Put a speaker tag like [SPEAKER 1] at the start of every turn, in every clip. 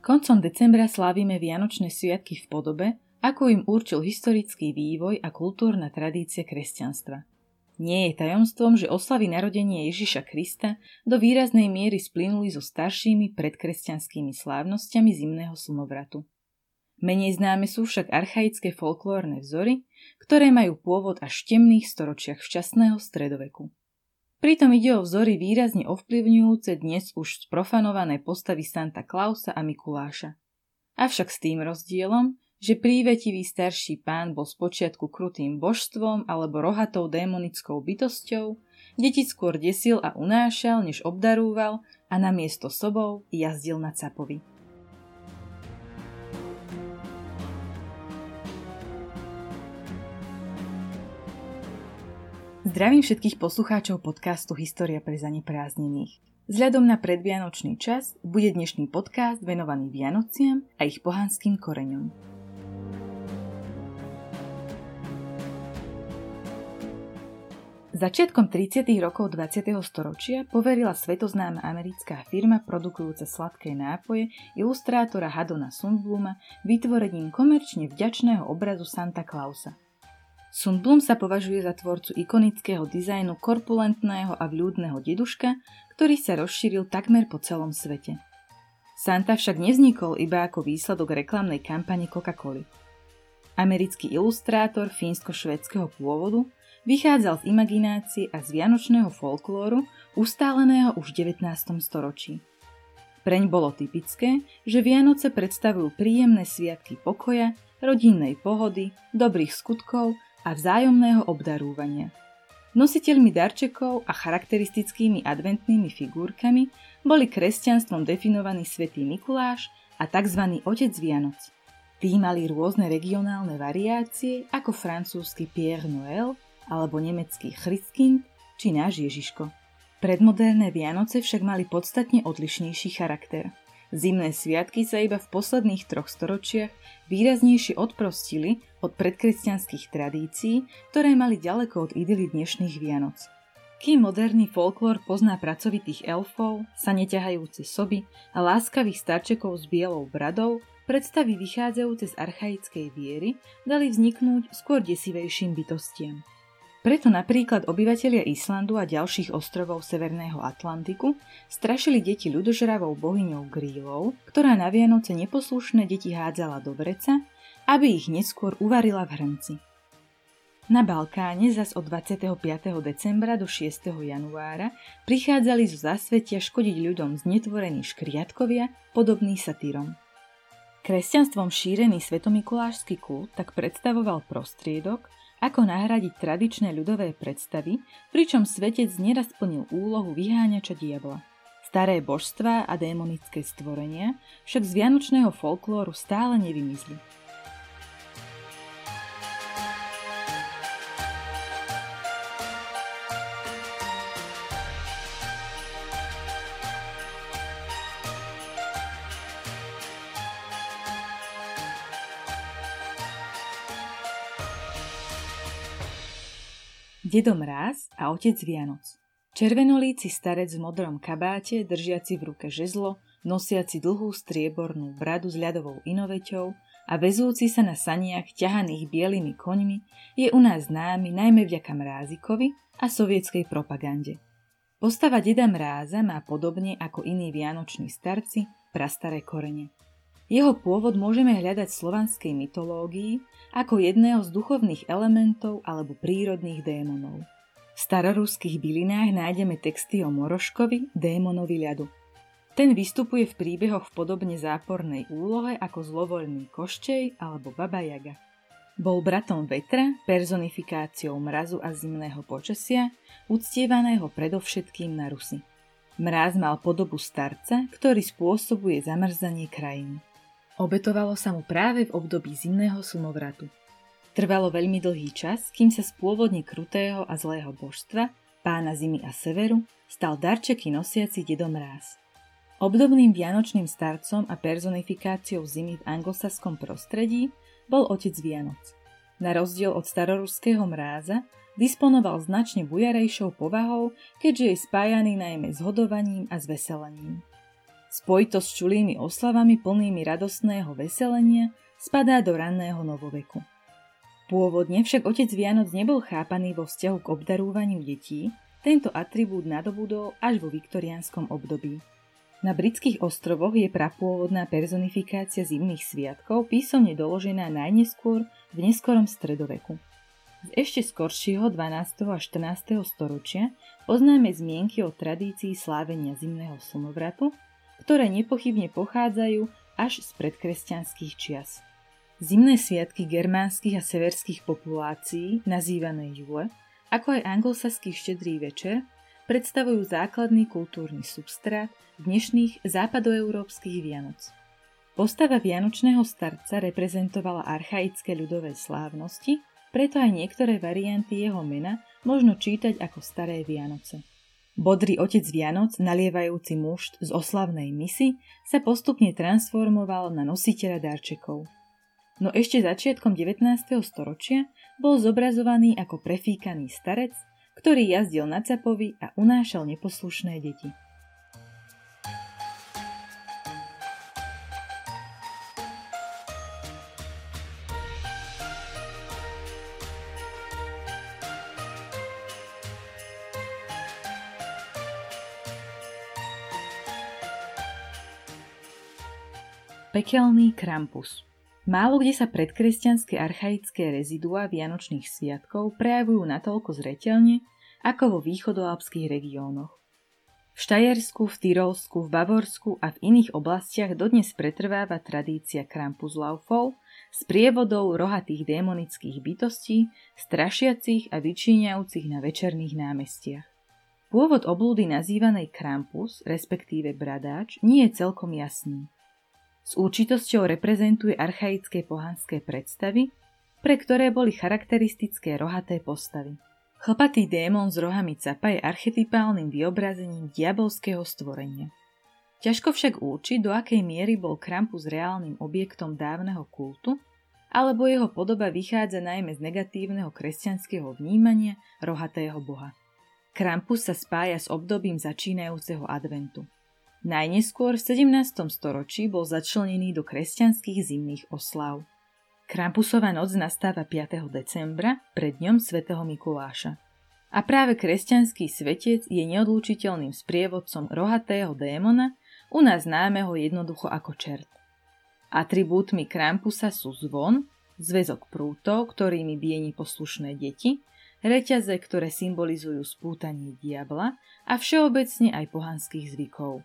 [SPEAKER 1] Koncom decembra slávime Vianočné sviatky v podobe, ako im určil historický vývoj a kultúrna tradícia kresťanstva. Nie je tajomstvom, že oslavy narodenia Ježiša Krista do výraznej miery splynuli so staršími predkresťanskými slávnosťami zimného slnovratu. Menej známe sú však archaické folklórne vzory, ktoré majú pôvod až v temných storočiach včasného stredoveku. Pritom ide o vzory výrazne ovplyvňujúce dnes už sprofanované postavy Santa Klausa a Mikuláša. Avšak s tým rozdielom, že prívetivý starší pán bol spočiatku krutým božstvom alebo rohatou démonickou bytosťou, deti skôr desil a unášal, než obdarúval a namiesto sobou jazdil na capovi. Zdravím všetkých poslucháčov podcastu História pre zaneprázdnených. Vzhľadom na predvianočný čas bude dnešný podcast venovaný Vianociam a ich pohanským koreňom. Začiatkom 30. rokov 20. storočia poverila svetoznáma americká firma produkujúca sladké nápoje ilustrátora Hadona Sundbluma vytvorením komerčne vďačného obrazu Santa Clausa – Sundblom sa považuje za tvorcu ikonického dizajnu korpulentného a vľúdneho deduška, ktorý sa rozšíril takmer po celom svete. Santa však nevznikol iba ako výsledok reklamnej kampane Coca-Coly. Americký ilustrátor fínsko-švedského pôvodu vychádzal z imaginácie a z vianočného folklóru ustáleného už v 19. storočí. Preň bolo typické, že Vianoce predstavujú príjemné sviatky pokoja, rodinnej pohody, dobrých skutkov a vzájomného obdarúvania. Nositeľmi darčekov a charakteristickými adventnými figurkami boli kresťanstvom definovaný svätý Mikuláš a tzv. Otec Vianoc. Tí mali rôzne regionálne variácie ako francúzsky Pierre Noël alebo nemecký Christkind či náš Ježiško. Predmoderné Vianoce však mali podstatne odlišnejší charakter – Zimné sviatky sa iba v posledných troch storočiach výraznejšie odprostili od predkresťanských tradícií, ktoré mali ďaleko od idyly dnešných Vianoc. Kým moderný folklór pozná pracovitých elfov, sa neťahajúce soby a láskavých starčekov s bielou bradou, predstavy vychádzajúce z archaickej viery dali vzniknúť skôr desivejším bytostiam. Preto napríklad obyvatelia Islandu a ďalších ostrovov Severného Atlantiku strašili deti ľudožravou bohyňou Grílou, ktorá na Vianoce neposlušné deti hádzala do vreca, aby ich neskôr uvarila v hrnci. Na Balkáne zas od 25. decembra do 6. januára prichádzali zo zasvetia škodiť ľuďom znetvorení škriatkovia, podobný satírom. Kresťanstvom šírený svetomikulášsky kult tak predstavoval prostriedok, ako nahradiť tradičné ľudové predstavy, pričom svetec neraz splnil úlohu vyháňača diabla. Staré božstvá a démonické stvorenia však z vianočného folklóru stále nevymizli. Dedo Mráz a otec Vianoc. Červenolíci starec v modrom kabáte, držiaci v ruke žezlo, nosiaci dlhú striebornú bradu s ľadovou inoveťou a vezúci sa na saniach ťahaných bielými koňmi je u nás známy najmä vďaka Mrázikovi a sovietskej propagande. Postava deda Mráza má podobne ako iní vianoční starci prastaré korene. Jeho pôvod môžeme hľadať v slovanskej mytológii ako jedného z duchovných elementov alebo prírodných démonov. V staroruských bylinách nájdeme texty o Moroškovi, démonovi ľadu. Ten vystupuje v príbehoch v podobne zápornej úlohe ako zlovoľný koštej alebo Baba Jaga. Bol bratom vetra, personifikáciou mrazu a zimného počasia, uctievaného predovšetkým na Rusy. Mráz mal podobu starca, ktorý spôsobuje zamrzanie krajiny. Obetovalo sa mu práve v období zimného slnovratu. Trvalo veľmi dlhý čas, kým sa z pôvodne krutého a zlého božstva, pána zimy a severu, stal darčeky nosiaci dedom ráz. Obdobným vianočným starcom a personifikáciou zimy v anglosaskom prostredí bol otec Vianoc. Na rozdiel od staroruského mráza disponoval značne bujarejšou povahou, keďže je spájaný najmä s hodovaním a zveselením. Spojito s čulými oslavami plnými radostného veselenia spadá do ranného novoveku. Pôvodne však otec Vianoc nebol chápaný vo vzťahu k obdarúvaniu detí, tento atribút nadobudol až vo viktoriánskom období. Na britských ostrovoch je prapôvodná personifikácia zimných sviatkov písomne doložená najneskôr v neskorom stredoveku. Z ešte skoršieho 12. a 14. storočia poznáme zmienky o tradícii slávenia zimného slnovratu, ktoré nepochybne pochádzajú až z predkresťanských čias. Zimné sviatky germánskych a severských populácií, nazývané jule, ako aj anglosaský štedrý večer, predstavujú základný kultúrny substrát dnešných západoeurópskych Vianoc. Postava Vianočného starca reprezentovala archaické ľudové slávnosti, preto aj niektoré varianty jeho mena možno čítať ako Staré Vianoce. Bodrý otec Vianoc, nalievajúci muž z oslavnej misy, sa postupne transformoval na nositeľa darčekov. No ešte začiatkom 19. storočia bol zobrazovaný ako prefíkaný starec, ktorý jazdil na capovi a unášal neposlušné deti. Pekelný Krampus Málo kde sa predkresťanské archaické rezidua Vianočných sviatkov prejavujú natoľko zreteľne, ako vo východoalpských regiónoch. V Štajersku, v Tyrolsku, v Bavorsku a v iných oblastiach dodnes pretrváva tradícia Krampuslaufov s prievodou rohatých démonických bytostí, strašiacich a vyčíňajúcich na večerných námestiach. Pôvod oblúdy nazývanej Krampus, respektíve bradáč, nie je celkom jasný. S určitosťou reprezentuje archaické pohanské predstavy, pre ktoré boli charakteristické rohaté postavy. Chlpatý démon s rohami capa je archetypálnym vyobrazením diabolského stvorenia. Ťažko však určiť, do akej miery bol Krampus reálnym objektom dávneho kultu, alebo jeho podoba vychádza najmä z negatívneho kresťanského vnímania rohatého boha. Krampus sa spája s obdobím začínajúceho adventu. Najneskôr v 17. storočí bol začlenený do kresťanských zimných oslav. Krampusová noc nastáva 5. decembra pred dňom svätého Mikuláša. A práve kresťanský svetec je neodlúčiteľným sprievodcom rohatého démona, u nás známeho jednoducho ako čert. Atribútmi Krampusa sú zvon, zväzok prútov, ktorými bije poslušné deti, reťaze, ktoré symbolizujú spútanie diabla a všeobecne aj pohanských zvykov.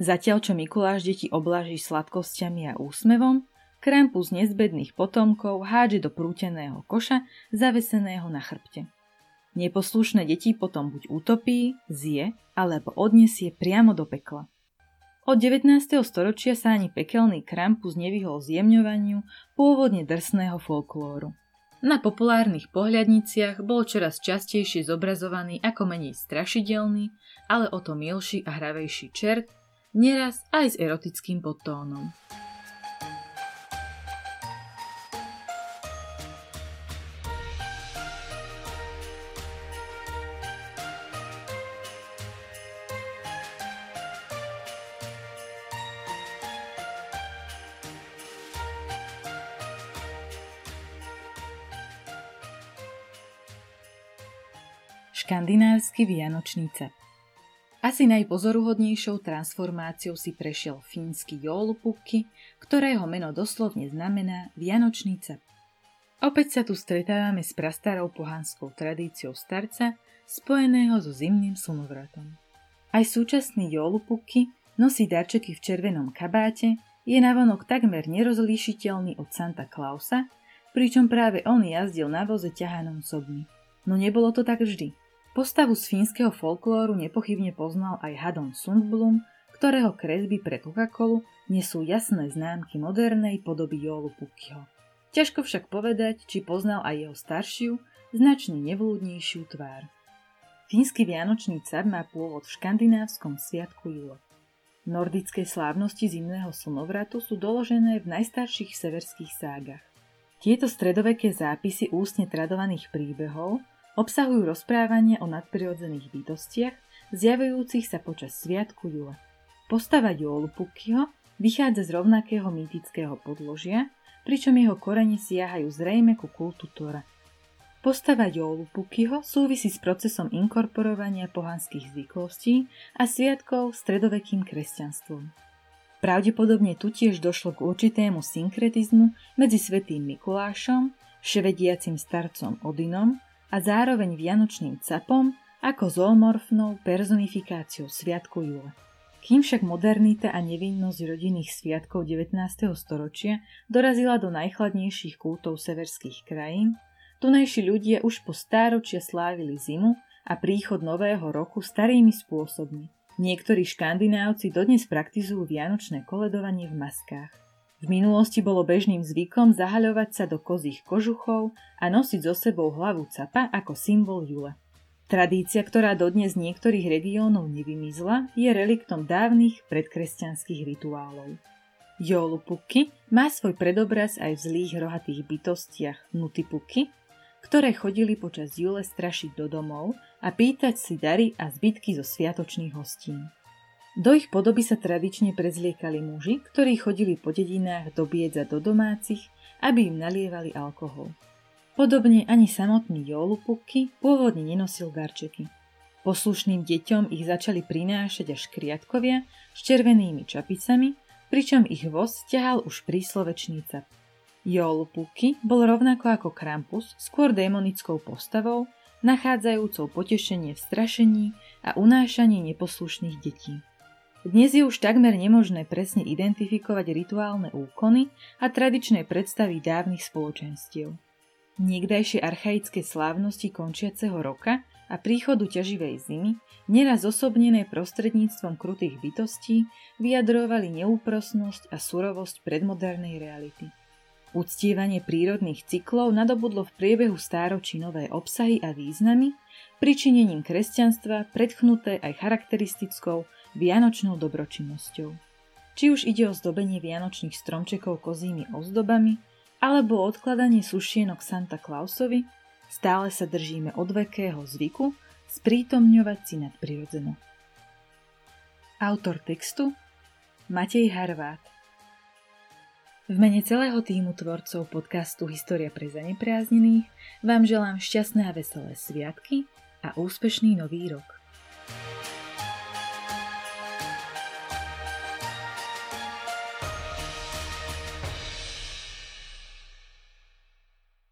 [SPEAKER 1] Zatiaľ, čo Mikuláš deti oblaží sladkosťami a úsmevom, Krampus nezbedných potomkov hádže do prúteného koša, zaveseného na chrbte. Neposlušné deti potom buď utopí, zje, alebo odniesie priamo do pekla. Od 19. storočia sa ani pekelný Krampus nevyhol zjemňovaniu pôvodne drsného folklóru. Na populárnych pohľadniciach bol čoraz častejšie zobrazovaný ako menej strašidelný, ale o to milší a hravejší čert, neraz aj s erotickým podtónom. Škandinávsky vianočný cep asi najpozoruhodnejšou transformáciou si prešiel fínsky Joulupukki, ktorého meno doslovne znamená Vianočný cep. Opäť sa tu stretávame s prastarou pohanskou tradíciou starca, spojeného so zimným slnovratom. Aj súčasný Joulupukki nosí darčeky v červenom kabáte, je navonok takmer nerozlíšiteľný od Santa Clausa, pričom práve on jazdil na voze ťahanom sobmi. No nebolo to tak vždy. Postavu z fínskeho folklóru nepochybne poznal aj Hadon Sundblom, ktorého kresby pre Coca-Colu nesú jasné známky modernej podoby Jolu Pukyho. Ťažko však povedať, či poznal aj jeho staršiu, značne nevlúdnejšiu tvár. Fínsky vianočný car má pôvod v škandinávskom sviatku Jule. Nordické slávnosti zimného slnovratu sú doložené v najstarších severských ságach. Tieto stredoveké zápisy ústne tradovaných príbehov Obsahujú rozprávanie o nadprirodzených bytostiach, zjavujúcich sa počas sviatku Jule. Postava Joulupukyho vychádza z rovnakého mýtického podložia, pričom jeho korene siahajú zrejme ku kultu Tora. Postava Joulupukyho súvisí s procesom inkorporovania pohanských zvyklostí a sviatkov stredovekým kresťanstvom. Pravdepodobne tu tiež došlo k určitému synkretizmu medzi svetým Mikulášom, švediacim starcom Odinom a zároveň vianočným capom ako zoomorfnou personifikáciou sviatku Jule. Kým však modernita a nevinnosť rodinných sviatkov 19. storočia dorazila do najchladnejších kultov severských krajín, tunajší ľudia už po stáročia slávili zimu a príchod nového roku starými spôsobmi. Niektorí škandinávci dodnes praktizujú vianočné koledovanie v maskách. V minulosti bolo bežným zvykom zahaľovať sa do kozích kožuchov a nosiť so sebou hlavu capa ako symbol jule. Tradícia, ktorá dodnes niektorých regiónov nevymizla, je reliktom dávnych predkresťanských rituálov. Jolupuky má svoj predobraz aj v zlých rohatých bytostiach Nutipuky, ktoré chodili počas júle strašiť do domov a pýtať si dary a zbytky zo sviatočných hostín. Do ich podoby sa tradične prezliekali muži, ktorí chodili po dedinách do biedza do domácich, aby im nalievali alkohol. Podobne ani samotný Jolupuky pôvodne nenosil darčeky. Poslušným deťom ich začali prinášať až kriatkovia s červenými čapicami, pričom ich voz ťahal už príslovečný cap. Jolupuky bol rovnako ako Krampus skôr démonickou postavou, nachádzajúcou potešenie v strašení a unášaní neposlušných detí. Dnes je už takmer nemožné presne identifikovať rituálne úkony a tradičné predstavy dávnych spoločenstiev. Niekdajšie archaické slávnosti končiaceho roka a príchodu ťaživej zimy, neraz osobnené prostredníctvom krutých bytostí, vyjadrovali neúprosnosť a surovosť predmodernej reality. Uctievanie prírodných cyklov nadobudlo v priebehu stáročí nové obsahy a významy, pričinením kresťanstva predchnuté aj charakteristickou vianočnou dobročinnosťou. Či už ide o zdobenie vianočných stromčekov kozími ozdobami, alebo odkladanie sušienok Santa Clausovi, stále sa držíme odvekého zvyku sprítomňovať si nadprirodzeno. Autor textu Matej Harvát v mene celého týmu tvorcov podcastu História pre zanepriaznených vám želám šťastné a veselé sviatky a úspešný nový rok.